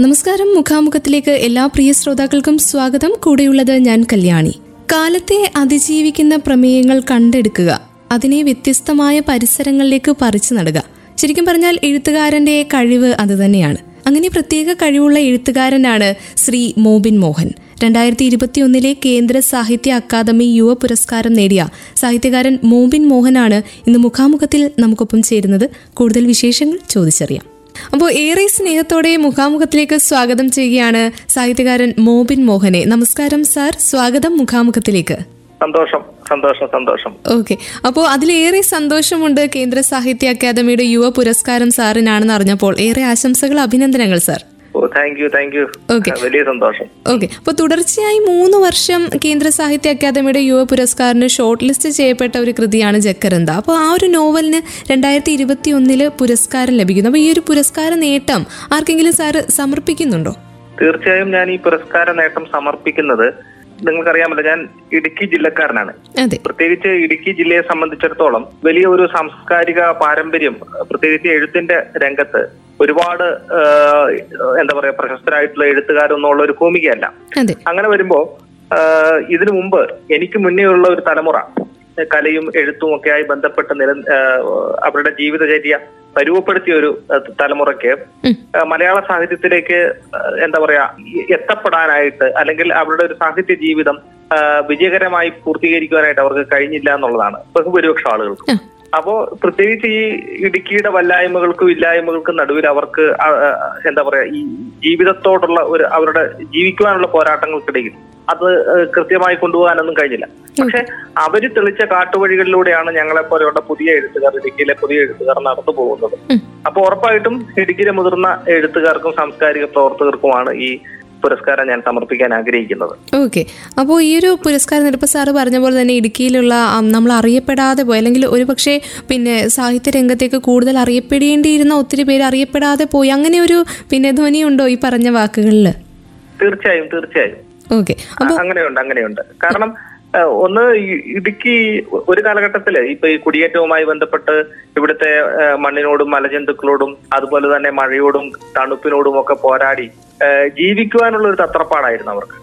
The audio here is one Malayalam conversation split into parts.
നമസ്കാരം. മുഖാമുഖത്തിലേക്ക് എല്ലാ പ്രിയ ശ്രോതാക്കൾക്കും സ്വാഗതം. കൂടെയുള്ളത് ഞാൻ കല്യാണി. കാലത്തെ അതിജീവിക്കുന്ന പ്രമേയങ്ങൾ കണ്ടെടുക്കുക. അതിനെ വ്യത്യസ്തമായ പരിസരങ്ങളിലേക്ക് പറിച്ചു നടുക. ശരിക്കും പറഞ്ഞാൽ എഴുത്തുകാരന്റെ കഴിവ് അതുതന്നെയാണ് അങ്ങനെ പ്രത്യേക കഴിവുള്ള എഴുത്തുകാരനാണ് ശ്രീ മോബിൻ മോഹൻ. രണ്ടായിരത്തി ഇരുപത്തിയൊന്നിലെ കേന്ദ്ര സാഹിത്യ അക്കാദമി യുവ പുരസ്കാരം നേടിയ സാഹിത്യകാരൻ മോബിൻ മോഹനാണ് ഇന്ന് മുഖാമുഖത്തിൽ നമുക്കൊപ്പം ചേരുന്നത്. കൂടുതൽ വിശേഷങ്ങൾ ചോദിച്ചറിയാം. അപ്പോൾ ഏറെ സ്നേഹത്തോടെ മുഖാമുഖത്തിലേക്ക് സ്വാഗതം ചെയ്യുകയാണ് സാഹിത്യകാരൻ മോബിൻ മോഹനെ. നമസ്കാരം സാർ. സ്വാഗതം മുഖാമുഖത്തിലേക്ക്. സന്തോഷം. സന്തോഷം സന്തോഷം. ഓക്കെ. അപ്പോൾ അതിലേറെ സന്തോഷമുണ്ട് കേന്ദ്ര സാഹിത്യ അക്കാദമിയുടെ യുവ പുരസ്കാരം സാറിനാണെന്ന് അറിഞ്ഞപ്പോൾ ഏറെ ആശംസകൾ അഭിനന്ദനങ്ങൾ sir. Thank you thank you വലിയ സന്തോഷം. ഓക്കെ തുടർച്ചയായി മൂന്ന് വർഷം കേന്ദ്ര സാഹിത്യ അക്കാദമിയുടെ യുവ പുരസ്കാറിന് ഷോർട്ട് ലിസ്റ്റ് ചെയ്യപ്പെട്ട ഒരു കൃതിയാണ് ജക്കരന്ത. അപ്പോൾ ആ ഒരു നോവലിന് രണ്ടായിരത്തി ഇരുപത്തി ഒന്നിൽ പുരസ്കാരം ലഭിക്കുന്നു. അപ്പൊ ഈ ഒരു പുരസ്കാര നേട്ടം ആർക്കെങ്കിലും സാറ് സമർപ്പിക്കുന്നുണ്ടോ? തീർച്ചയായും ഞാൻ ഈ പുരസ്കാര നേട്ടം സമർപ്പിക്കുന്നത് നിങ്ങൾക്കറിയാമല്ലോ ഞാൻ ഇടുക്കി ജില്ലക്കാരനാണ്. പ്രത്യേകിച്ച് ഇടുക്കി ജില്ലയെ സംബന്ധിച്ചിടത്തോളം വലിയ ഒരു സാംസ്കാരിക പാരമ്പര്യം പ്രത്യേകിച്ച് എഴുത്തിന്റെ രംഗത്ത് ഒരുപാട് എന്താ പറയാ പ്രശസ്തരായിട്ടുള്ള എഴുത്തുകാരൊന്നും ഉള്ള ഒരു ഭൂമികയല്ല അങ്ങനെ വരുമ്പോ ഇതിനു മുമ്പ് എനിക്ക് മുന്നേ ഉള്ള ഒരു തലമുറ കലയും എഴുത്തും ഒക്കെയായി ആയി ബന്ധപ്പെട്ട് നില അവരുടെ ജീവിതചര്യ പരുവപ്പെടുത്തിയ ഒരു തലമുറയ്ക്ക് മലയാള സാഹിത്യത്തിലേക്ക് എന്താ പറയാ എത്തപ്പെടാനായിട്ട് അല്ലെങ്കിൽ അവരുടെ ഒരു സാഹിത്യ ജീവിതം വിജയകരമായി പൂർത്തീകരിക്കുവാനായിട്ട് അവർക്ക് കഴിഞ്ഞില്ല എന്നുള്ളതാണ്. ബഹുഭൂരിപക്ഷം ആളുകൾക്ക്. അപ്പോ പ്രത്യേകിച്ച് ഈ ഇടുക്കിയുടെ വല്ലായ്മകൾക്കും ഇല്ലായ്മകൾക്കും നടുവിൽ അവർക്ക് എന്താ പറയാ ഈ ജീവിതത്തോടുള്ള ഒരു അവരുടെ ജീവിക്കുവാനുള്ള പോരാട്ടങ്ങൾക്കിടയിൽ അത് കൃത്യമായി കൊണ്ടുപോകാനൊന്നും കഴിഞ്ഞില്ല. പക്ഷെ അവർ തെളിച്ച കാട്ടുവഴികളിലൂടെയാണ് ഞങ്ങളെ പോലെയുള്ള പുതിയ എഴുത്തുകാർ ഇടുക്കിയിലെ പുതിയ എഴുത്തുകാർ നടന്നു പോകുന്നത്. അപ്പൊ ഉറപ്പായിട്ടും ഇടുക്കിയിലെ മുതിർന്ന എഴുത്തുകാർക്കും സാംസ്കാരിക പ്രവർത്തകർക്കുമാണ് ഈ പുരസ്കാരം ഞാൻ സമർപ്പിക്കാൻ ആഗ്രഹിക്കുന്നത്. ഓക്കെ അപ്പോൾ ഈ ഒരു പുരസ്കാരം ഇപ്പോൾ സാറ് പറഞ്ഞ പോലെ തന്നെ ഇടുക്കിയിലുള്ള നമ്മൾ അറിയപ്പെടാതെ പോയി അല്ലെങ്കിൽ ഒരു പക്ഷേ പിന്നെ സാഹിത്യ രംഗത്തേക്ക് കൂടുതൽ അറിയപ്പെടേണ്ടിയിരുന്ന ഒത്തിരി പേര് അറിയപ്പെടാതെ പോയി. അങ്ങനെ ഒരു പിന്നെ ധ്വനിയുണ്ടോ ഈ പറഞ്ഞ വാക്കുകളിൽ തീർച്ചയായും തീർച്ചയായും. ഓക്കെ അങ്ങനെയുണ്ട് അങ്ങനെയുണ്ട്. കാരണം ഒന്ന് ഇടുക്കി ഒരു കാലഘട്ടത്തിൽ ഇപ്പൊ ഈ കുടിയേറ്റവുമായി ബന്ധപ്പെട്ട് ഇവിടുത്തെ മണ്ണിനോടും മലജന്തുക്കളോടും അതുപോലെ തന്നെ മഴയോടും തണുപ്പിനോടും ഒക്കെ പോരാടി ജീവിക്കുവാനുള്ള ഒരു തത്രപ്പാടായിരുന്നു അവർക്ക്.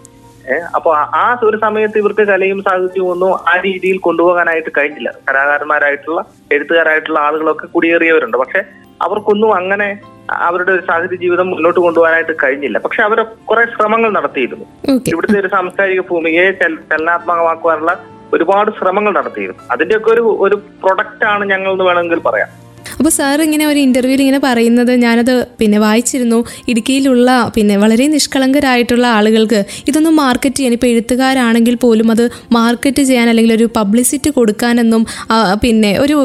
അപ്പൊ ആ ഒരു സമയത്ത് ഇവർക്ക് കലയും സാഹിത്യവും ഒന്നും ആ രീതിയിൽ കൊണ്ടുപോകാനായിട്ട് കഴിഞ്ഞില്ല. കലാകാരന്മാരായിട്ടുള്ള എഴുത്തുകാരായിട്ടുള്ള ആളുകളൊക്കെ കുടിയേറിയവരുണ്ട്. പക്ഷെ അവർക്കൊന്നും അങ്ങനെ അവരുടെ ഒരു സാഹിത്യ ജീവിതം മുന്നോട്ട് കൊണ്ടുപോകാനായിട്ട് കഴിഞ്ഞില്ല. പക്ഷെ അവർ കുറെ ശ്രമങ്ങൾ നടത്തിയിരുന്നു. ഇവിടുത്തെ ഒരു സാംസ്കാരിക ഭൂമിയെ ചലനാത്മകമാക്കുവാനുള്ള ഒരുപാട് ശ്രമങ്ങൾ നടത്തിയിരുന്നു. അതിന്റെയൊക്കെ ഒരു ഒരു പ്രൊഡക്റ്റ് ആണ് ഞങ്ങൾ എന്ന് വേണമെങ്കിൽ പറയാം. അപ്പോൾ സാർ ഇങ്ങനെ ഒരു ഇന്റർവ്യൂവിൽ ഇങ്ങനെ പറയുന്നത് ഞാനത് പിന്നെ വായിച്ചിരുന്നു. ഇടുക്കിയിലുള്ള പിന്നെ വളരെ നിഷ്കളങ്കരായിട്ടുള്ള ആളുകൾക്ക് ഇതൊന്നും മാർക്കറ്റ് ചെയ്യാൻ ഇപ്പോൾ എഴുത്തുകാരാണെങ്കിൽ പോലും അത് മാർക്കറ്റ് ചെയ്യാൻ അല്ലെങ്കിൽ ഒരു പബ്ലിസിറ്റി കൊടുക്കാനെന്നും പിന്നെ ഒരു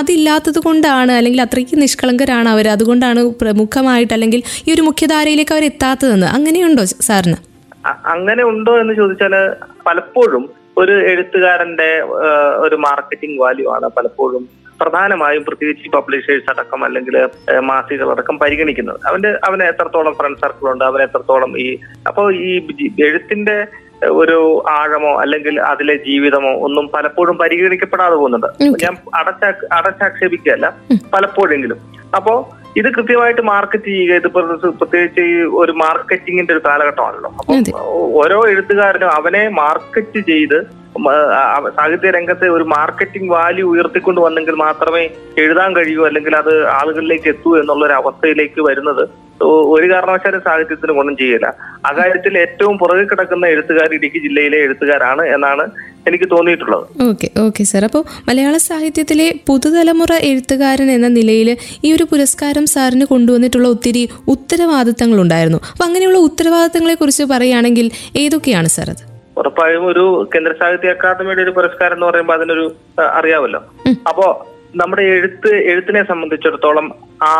അതില്ലാത്തത് കൊണ്ടാണ് അല്ലെങ്കിൽ അത്രയ്ക്ക് നിഷ്കളങ്കരാണ് അവർ അതുകൊണ്ടാണ് പ്രമുഖമായിട്ട് അല്ലെങ്കിൽ ഈ ഒരു മുഖ്യധാരയിലേക്ക് അവർ എത്താത്തതെന്ന്. അങ്ങനെയുണ്ടോ സാറിന്? അങ്ങനെ ഉണ്ടോ എന്ന് ചോദിച്ചാൽ പലപ്പോഴും ഒരു എഴുത്തുകാരന്റെ ഒരു മാർക്കറ്റിംഗ് വാല്യൂ ആണ് പലപ്പോഴും പ്രധാനമായും പ്രത്യേകിച്ച് പബ്ലിഷേഴ്സ് അടക്കം അല്ലെങ്കിൽ മാസികളടക്കം പരിഗണിക്കുന്നത്. അവന്റെ അവന് എത്രത്തോളം ഫ്രണ്ട് സർക്കിൾ ഉണ്ട് അവന് എത്രത്തോളം ഈ അപ്പോ ഈ എഴുത്തിന്റെ ഒരു ആഴമോ അല്ലെങ്കിൽ അതിലെ ജീവിതമോ ഒന്നും പലപ്പോഴും പരിഗണിക്കപ്പെടാതെ പോകുന്നുണ്ട്. ഞാൻ അടച്ചാ അടച്ചാക്ഷേപിക്കുകയല്ല പലപ്പോഴെങ്കിലും. അപ്പോ ഇത് കൃത്യമായിട്ട് മാർക്കറ്റ് ചെയ്യുക. ഇത് പ്ര- പ്രത്യേകിച്ച് ഈ ഒരു മാർക്കറ്റിങ്ങിന്റെ ഒരു കാലഘട്ടമാണല്ലോ. അപ്പൊ. ഓരോ എഴുത്തുകാരനും അവനെ മാർക്കറ്റ് ചെയ്ത് സാഹിത്യ രംഗത്തെ ഒരു മാർക്കറ്റിംഗ് വാല്യൂ ഉയർത്തിക്കൊണ്ട് വന്നെങ്കിൽ മാത്രമേ എഴുതാൻ കഴിയൂ അല്ലെങ്കിൽ അത് ആളുകളിലേക്ക് എത്തൂ എന്നുള്ള ഒരു അവസ്ഥയിലേക്ക് വരുന്നത് ഒരു കാരണവശാലും സാഹിത്യത്തിന് ഗുണം ചെയ്യില്ല. അക്കാര്യത്തിൽ ഏറ്റവും പുറകിൽ കിടക്കുന്ന എഴുത്തുകാർ ഇടുക്കി ജില്ലയിലെ എഴുത്തുകാരാണ് എന്നാണ് എനിക്ക് തോന്നിയിട്ടുള്ളത്. Okay okay sir. അപ്പോൾ മലയാള സാഹിത്യത്തിലെ പുതുതലമുറ എഴുത്തുകാരൻ എന്ന നിലയിൽ ഈ ഒരു പുരസ്കാരം സാറിന് കൊണ്ടുവന്നിട്ടുള്ള ഒത്തിരി ഉത്തരവാദിത്തങ്ങൾ ഉണ്ടായിരുന്നു. അപ്പോൾ അങ്ങനെയുള്ള ഉത്തരവാദിത്തങ്ങളെ കുറിച്ച് പറയുകയാണെങ്കിൽ ഏതൊക്കെയാണ് സാർ അത്? ഉറപ്പായും ഒരു കേന്ദ്ര സാഹിത്യ അക്കാദമിയുടെ ഒരു പുരസ്കാരം എന്ന് പറയുമ്പോൾ അതിനൊരു അറിയാമല്ലോ അപ്പോ നമ്മുടെ എഴുത്ത് എഴുത്തിനെ സംബന്ധിച്ചിടത്തോളം ആ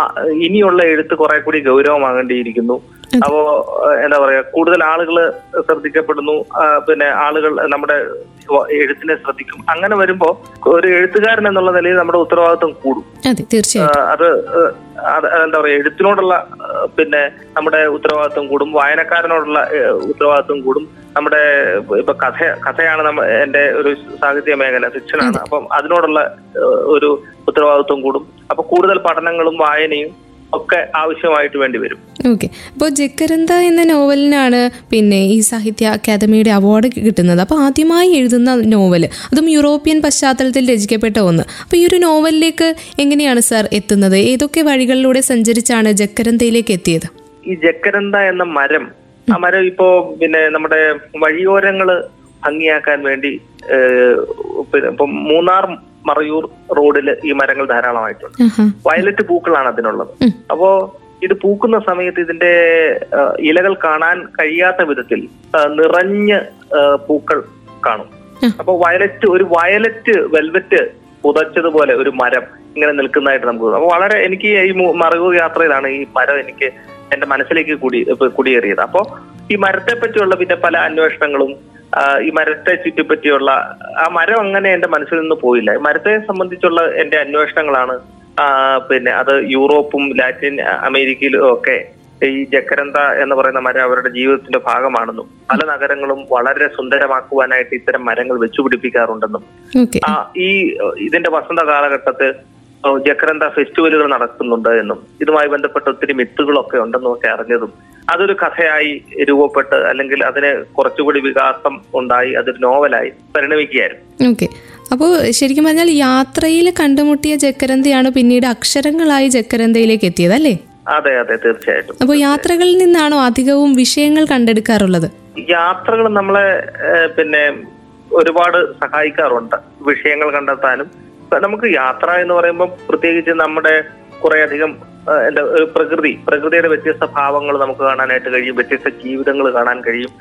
ഇനിയുള്ള എഴുത്ത് കുറെ കൂടി ഗൗരവമാകേണ്ടിയിരിക്കുന്നു. അപ്പോ എന്താ പറയാ കൂടുതൽ ആളുകൾ ശ്രദ്ധിക്കപ്പെടുന്നു. പിന്നെ ആളുകൾ നമ്മുടെ എഴുത്തിനെ ശ്രദ്ധിക്കും. അങ്ങനെ വരുമ്പോ ഒരു എഴുത്തുകാരൻ എന്നുള്ള നിലയിൽ നമ്മുടെ ഉത്തരവാദിത്വം കൂടും. അതെ എന്താ പറയാ എഴുത്തിനോടുള്ള പിന്നെ നമ്മുടെ ഉത്തരവാദിത്വം കൂടും വായനക്കാരനോടുള്ള ഉത്തരവാദിത്വം കൂടും. നമ്മുടെ ഇപ്പൊ കഥ കഥയാണ് നമ്മ എന്റെ ഒരു സാഹിത്യ മേഖല ഫിക്ഷനാണ്. അപ്പം അതിനോടുള്ള ഒരു ഉത്തരവാദിത്വം കൂടും. അപ്പൊ കൂടുതൽ പഠനങ്ങളും വായനയും ഒക്കെ ആവശ്യമായിട്ട് വേണ്ടി വരും. ഓക്കെ അപ്പോൾ ജക്കരന്ത എന്ന നോവലിനാണ് പിന്നെ ഈ സാഹിത്യ അക്കാദമിയുടെ അവാർഡ് കിട്ടുന്നത്. അപ്പോൾ ആദ്യമായി എഴുതുന്ന നോവൽ അതും യൂറോപ്യൻ പശ്ചാത്തലത്തിൽ രചിക്കപ്പെട്ട ഒന്ന്. അപ്പോൾ ഈ ഒരു നോവലിലേക്ക് എങ്ങനെയാണ് സാർ എത്തുന്നത്? ഏതൊക്കെ വഴികളിലൂടെ സഞ്ചരിച്ചാണ് ജക്കരന്തയിലേക്ക് എത്തിയത്? ഈ ജക്കരന്ത എന്ന മരം ആ മരം ഇപ്പോ പിന്നെ നമ്മുടെ വഴിയോരങ്ങൾ ഭംഗിയാക്കാൻ വേണ്ടി ഇപ്പം മൂന്നാർ മറയൂർ റോഡിൽ ഈ മരങ്ങൾ ധാരാളമായിട്ടുണ്ട്. വയലറ്റ് പൂക്കളാണ് അതിനുള്ളത്. അപ്പോ ഇത് പൂക്കുന്ന സമയത്ത് ഇതിന്റെ ഇലകൾ കാണാൻ കഴിയാത്ത വിധത്തിൽ നിറഞ്ഞ് പൂക്കൾ കാണും. അപ്പൊ വയലറ്റ് ഒരു വയലറ്റ് വെൽവെറ്റ് പുതച്ചതുപോലെ ഒരു മരം ഇങ്ങനെ നിൽക്കുന്നതായിട്ട് നമുക്ക് അപ്പൊ വളരെ എനിക്ക് ഈ മറയൂർ യാത്രയിലാണ് ഈ മരം എനിക്ക് എന്റെ മനസ്സിലേക്ക് കുടി കുടിയേറിയത്. അപ്പോ ഈ മരത്തെ പറ്റിയുള്ള പിന്നെ പല അന്വേഷണങ്ങളും ഈ മരത്തെ ചുറ്റിപ്പറ്റിയുള്ള ആ മരം അങ്ങനെ എന്റെ മനസ്സിൽ നിന്ന് പോയില്ല. മരത്തെ സംബന്ധിച്ചുള്ള എന്റെ അന്വേഷണങ്ങളാണ് പിന്നെ അത് യൂറോപ്പും ലാറ്റിൻ അമേരിക്കയിലും ഒക്കെ ഈ ജക്കരന്ത എന്ന് പറയുന്ന മരം അവരുടെ ജീവിതത്തിന്റെ ഭാഗമാണെന്നും പല നഗരങ്ങളും വളരെ സുന്ദരമാക്കുവാനായിട്ട് ഇത്തരം മരങ്ങൾ വെച്ചുപിടിപ്പിക്കാറുണ്ടെന്നും. ഈ ഇതിന്റെ വസന്ത കാലഘട്ടത്തിൽ ജക്കരന്ത ഫെസ്റ്റിവലുകൾ നടക്കുന്നുണ്ട് എന്നും ഇതുമായി ബന്ധപ്പെട്ട ഒത്തിരി മിത്തുകളൊക്കെ ഉണ്ടെന്നും ഒക്കെ അറിഞ്ഞതും അതൊരു കഥയായി രൂപപ്പെട്ട് അല്ലെങ്കിൽ അതിന് കുറച്ചുകൂടി വികാസം ഉണ്ടായി അതൊരു നോവലായി പരിണമിക്കുകയായിരുന്നു. ഓക്കെ. അപ്പോൾ ശരിക്കും പറഞ്ഞാൽ യാത്രയിൽ കണ്ടുമുട്ടിയ ജക്കരന്തയാണ് പിന്നീട് അക്ഷരങ്ങളായി ജക്കരന്തയിലേക്ക് എത്തിയത് അല്ലേ? അതെ അതെ തീർച്ചയായിട്ടും. അപ്പോൾ യാത്രകളിൽ നിന്നാണോ അധികവും വിഷയങ്ങൾ കണ്ടെടുക്കാറുള്ളത്? യാത്രകൾ നമ്മളെ പിന്നെ ഒരുപാട് സഹായിക്കാറുണ്ട്. വിഷയങ്ങൾ കണ്ടെത്താനും നമുക്ക് യാത്ര എന്ന് പറയുമ്പോൾ പ്രത്യേകിച്ച് നമ്മുടെ കുറെ അധികം എന്താ പ്രകൃതി പ്രകൃതിയുടെ വ്യത്യസ്ത ഭാവങ്ങൾ നമുക്ക് കാണാനായിട്ട് കഴിയും വ്യത്യസ്ത ജീവിതങ്ങൾ കാണാൻ കഴിയും.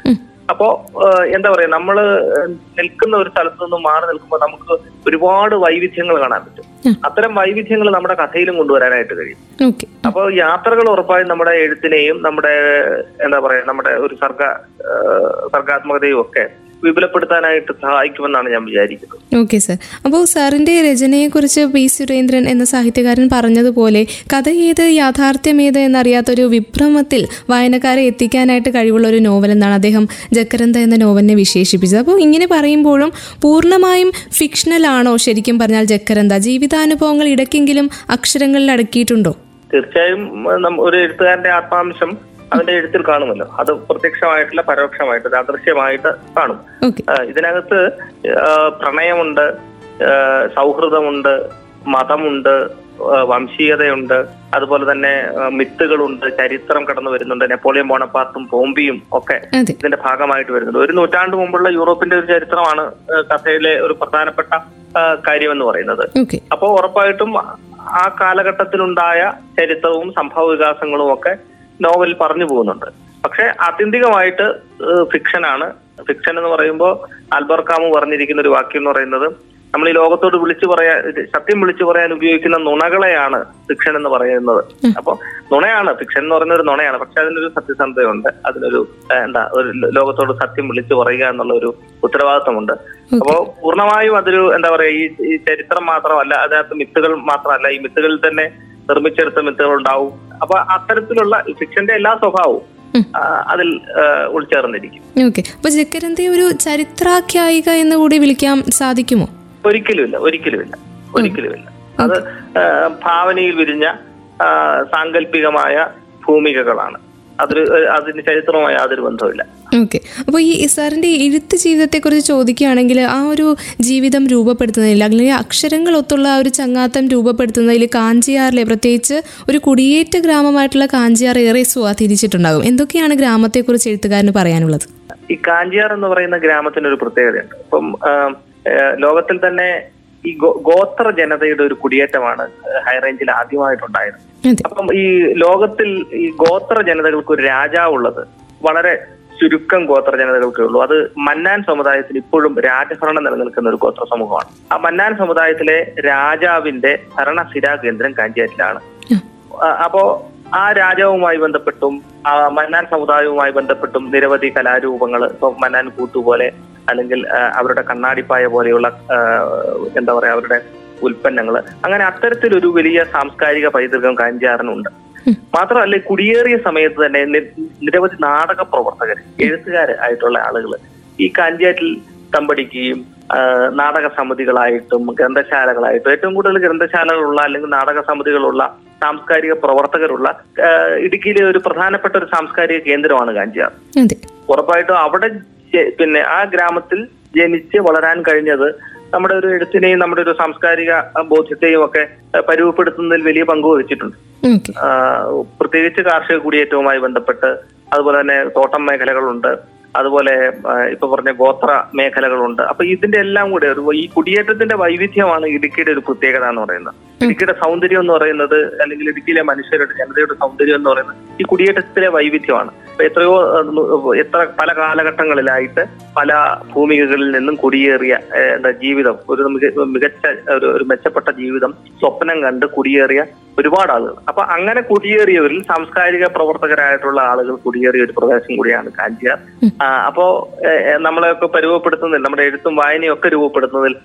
അപ്പോ എന്താ പറയാ നമ്മൾ നിൽക്കുന്ന ഒരു സ്ഥലത്ത് നിന്ന് മാറി നിൽക്കുമ്പോൾ നമുക്ക് ഒരുപാട് വൈവിധ്യങ്ങൾ കാണാൻ പറ്റും. അത്തരം വൈവിധ്യങ്ങൾ നമ്മുടെ കഥയിലും കൊണ്ടുവരാനായിട്ട് കഴിയും. അപ്പൊ അപ്പോൾ യാത്രകൾ ഉറപ്പായും നമ്മുടെ എഴുത്തിനെയും നമ്മുടെ എന്താ പറയാ നമ്മുടെ ഒരു സർഗ സർഗാത്മകതയും ഒക്കെ വിപുലപ്പെടുത്താനായിട്ട് സഹായിക്കുമെന്നാണ് ഞാൻ വിചാരിക്കുന്നത്. ഓക്കെ സർ അപ്പോൾ രചനയെ കുറിച്ച് പി. സുരേന്ദ്രൻ എന്ന സാഹിത്യകാരൻ പറഞ്ഞതുപോലെ കഥ ഏത് യാഥാർത്ഥ്യം ഏത് എന്നറിയാത്തൊരു വിഭ്രമത്തിൽ വായനക്കാരെ എത്തിക്കാനായിട്ട് കഴിവുള്ള ഒരു നോവൽ എന്നാണ് അദ്ദേഹം ജക്കരന്ത എന്ന നോവലിനെ വിശേഷിപ്പിച്ചത്. അപ്പോൾ ഇങ്ങനെ പറയുമ്പോഴും പൂർണമായും ഫിക്ഷണലാണോ ശരിക്കും പറഞ്ഞാൽ ജക്കരന്ത? ജീവിതാനുഭവങ്ങൾ ഇടയ്ക്കെങ്കിലും അക്ഷരങ്ങളിൽ അടക്കിയിട്ടുണ്ടോ? തീർച്ചയായും ഒരു എഴുത്തുകാരന്റെ ആത്മാംശം അവന്റെ എഴുത്തിൽ കാണുമല്ലോ. അത് പ്രത്യക്ഷമായിട്ടില്ല പരോക്ഷമായിട്ട് അദൃശ്യമായിട്ട് കാണും. ഇതിനകത്ത് പ്രണയമുണ്ട് സൗഹൃദമുണ്ട് മതമുണ്ട് വംശീയതയുണ്ട് അതുപോലെ തന്നെ മിത്തുകളുണ്ട് ചരിത്രം കടന്നു വരുന്നുണ്ട് നെപ്പോളിയൻ ബോണപ്പാർട്ടും പോംബിയും ഒക്കെ ഇതിന്റെ ഭാഗമായിട്ട് വരുന്നുണ്ട്. ഒരു നൂറ്റാണ്ട് മുമ്പുള്ള യൂറോപ്പിന്റെ ഒരു ചരിത്രമാണ് കഥയിലെ ഒരു പ്രധാനപ്പെട്ട കാര്യം എന്ന് പറയുന്നത്. അപ്പോൾ ഉറപ്പായിട്ടും ആ കാലഘട്ടത്തിലുണ്ടായ ചരിത്രവും സംഭവ വികാസങ്ങളും ഒക്കെ നോവൽ പറഞ്ഞു പോകുന്നുണ്ട്. പക്ഷെ ആത്യന്തികമായിട്ട് ഫിക്ഷനാണ്. ഫിക്ഷൻ എന്ന് പറയുമ്പോൾ ആൽബർ കാമു പറഞ്ഞിരിക്കുന്ന ഒരു വാക്യം എന്ന് പറയുന്നത് നമ്മൾ ഈ ലോകത്തോട് വിളിച്ചു പറയാൻ സത്യം വിളിച്ചു പറയാൻ ഉപയോഗിക്കുന്ന നുണകളെയാണ് ഫിക്ഷൻ എന്ന് പറയുന്നത്. അപ്പൊ നുണയാണ് ഫിക്ഷൻ എന്ന് പറയുന്ന ഒരു നുണയാണ്. പക്ഷെ അതിനൊരു സത്യസന്ധതയുണ്ട്. അതിനൊരു എന്താ ഒരു ലോകത്തോട് സത്യം വിളിച്ചു പറയുക എന്നുള്ള ഒരു ഉത്തരവാദിത്വമുണ്ട് അപ്പോ പൂർണമായും അതൊരു എന്താ പറയാ ഈ ഈ ചരിത്രം മാത്രമല്ല അതിനകത്ത് മിത്തുകൾ മാത്രമല്ല ഈ മിത്തുകളിൽ തന്നെ നിർമ്മിച്ചെടുത്ത മിത്തുകൾ ഉണ്ടാവും അപ്പൊ അത്തരത്തിലുള്ള ഫിക്ഷന്റെ എല്ലാ സ്വഭാവവും അതിൽ ഉൾച്ചേർന്നിരിക്കും. ഓക്കെ. അപ്പൊ ജക്കരന്തി ഒരു ചരിത്രാഖ്യായിക എന്ന് കൂടി വിളിക്കാൻ സാധിക്കുമോ? ഒരിക്കലുമില്ല ഒരിക്കലുമില്ല ഒരിക്കലുമില്ല. അത് ഭാവനയിൽ വിരിഞ്ഞ സാങ്കല്പികമായ ഭൂമികകളാണ്. അതൊരു അതിന് ചരിത്രവുമായി യാതൊരു ബന്ധവുമില്ല. ഓക്കെ. അപ്പോൾ ഈ സാറിന്റെ എഴുത്ത് ജീവിതത്തെക്കുറിച്ച് ചോദിക്കുകയാണെങ്കിൽ ആ ഒരു ജീവിതം രൂപപ്പെടുത്തുന്നതിൽ അല്ലെങ്കിൽ അക്ഷരങ്ങൾ ഒത്തുള്ള ആ ഒരു ചങ്ങാത്തം രൂപപ്പെടുത്തുന്നതിൽ കാഞ്ചിയാറിലെ പ്രത്യേകിച്ച് ഒരു കുടിയേറ്റ ഗ്രാമമായിട്ടുള്ള കാഞ്ചിയാർ ഏറെ സ്വാധീനിച്ചിട്ടുണ്ടാകും. എന്തൊക്കെയാണ് ഗ്രാമത്തെക്കുറിച്ച് എഴുത്തുകാരന് പറയാനുള്ളത്? ഈ കാഞ്ചിയാർ എന്ന് പറയുന്ന ഗ്രാമത്തിന് ഒരു പ്രത്യേകതയുണ്ട്. ഇപ്പം ലോകത്തിൽ തന്നെ ഈ ഗോ- ഗോത്ര ജനതയുടെ ഒരു കുടിയേറ്റമാണ് ഹൈറേഞ്ചിൽ ആദ്യമായിട്ടുണ്ടായത് അപ്പം ഈ ലോകത്തിൽ ഈ ഗോത്ര ജനതകൾക്ക് ഒരു രാജാവ് ഉള്ളത് വളരെ ചുരുക്കം ഗോത്ര ജനതകൾക്കേ ഉള്ളൂ. അത് മന്നാൻ സമുദായത്തിൽ ഇപ്പോഴും രാജഭരണം നിലനിൽക്കുന്ന ഒരു ഗോത്ര സമൂഹമാണ്. ആ മന്നാൻ സമുദായത്തിലെ രാജാവിന്റെ ഭരണ കേന്ദ്രം കാഞ്ചിയാറ്റിലാണ്. അപ്പോ ആ രാജാവുമായി ബന്ധപ്പെട്ടും ആ മന്നാൻ സമുദായവുമായി ബന്ധപ്പെട്ടും നിരവധി കലാരൂപങ്ങൾ ഇപ്പൊ മന്നാൻ കൂത്തുപോലെ അല്ലെങ്കിൽ അവരുടെ കണ്ണാടിപ്പായ പോലെയുള്ള എന്താ പറയാ അവരുടെ ഉൽപ്പന്നങ്ങൾ അങ്ങനെ അത്തരത്തിലൊരു വലിയ സാംസ്കാരിക പൈതൃകം കാഞ്ചാറിനുണ്ട് മാത്രമല്ല കുടിയേറിയ സമയത്ത് തന്നെ നിരവധി നാടക പ്രവർത്തകർ എഴുത്തുകാർ ആയിട്ടുള്ള ആളുകൾ ഈ കാഞ്ചാറ്റിൽ തമ്പടിക്കുകയും നാടക സമിതികളായിട്ടും ഗ്രന്ഥശാലകളായിട്ടും ഏറ്റവും കൂടുതൽ ഗ്രന്ഥശാലകളുള്ള അല്ലെങ്കിൽ നാടക സമിതികളുള്ള സാംസ്കാരിക പ്രവർത്തകരുള്ള ഇടുക്കിയിലെ ഒരു പ്രധാനപ്പെട്ട ഒരു സാംസ്കാരിക കേന്ദ്രമാണ് കാഞ്ചിയാർ ഉറപ്പായിട്ടും അവിടെ ജെ- പിന്നെ ആ ഗ്രാമത്തിൽ ജനിച്ച് വളരാൻ കഴിഞ്ഞത് നമ്മുടെ ഒരു എഴുത്തിനെയും നമ്മുടെ ഒരു സാംസ്കാരിക ബോധ്യത്തെയും ഒക്കെ പരിവപ്പെടുത്തുന്നതിൽ വലിയ പങ്ക് വഹിച്ചിട്ടുണ്ട്. പ്രത്യേകിച്ച് കാർഷിക കുടിയേറ്റവുമായി ബന്ധപ്പെട്ട് അതുപോലെ തന്നെ തോട്ടം മേഖലകളുണ്ട്. അതുപോലെ ഇപ്പൊ പറഞ്ഞ ഗോത്ര മേഖലകളുണ്ട്. അപ്പൊ ഇതിന്റെ എല്ലാം കൂടെ ഒരു ഈ കുടിയേറ്റത്തിന്റെ വൈവിധ്യമാണ് ഇടുക്കിയുടെ ഒരു പ്രത്യേകത എന്ന് പറയുന്നത്. ഇടുക്കിയുടെ സൗന്ദര്യം എന്ന് പറയുന്നത് അല്ലെങ്കിൽ ഇടുക്കിയിലെ മനുഷ്യരുടെ ജനതയുടെ സൗന്ദര്യം എന്ന് പറയുന്നത് ഈ കുടിയേറ്റത്തിലെ വൈവിധ്യമാണ്. എത്രയോ എത്ര പല കാലഘട്ടങ്ങളിലായിട്ട് പല ഭൂമികകളിൽ നിന്നും കുടിയേറിയ എന്താ ജീവിതം ഒരു മികച്ച ഒരു മെച്ചപ്പെട്ട ജീവിതം സ്വപ്നം കണ്ട് കുടിയേറിയ ഒരുപാട് ആളുകൾ. അപ്പൊ അങ്ങനെ കുടിയേറിയവരിൽ സാംസ്കാരിക പ്രവർത്തകരായിട്ടുള്ള ആളുകൾ കുടിയേറിയ ഒരു പ്രദേശം കൂടിയാണ് കാഞ്ചിയാർ അപ്പോ നമ്മളെയൊക്കെ പരുവപ്പെടുത്തുന്നതിൽ നമ്മുടെ എഴുത്തും വായനയും ഒക്കെ രൂപപ്പെടുത്തുന്നതിൽ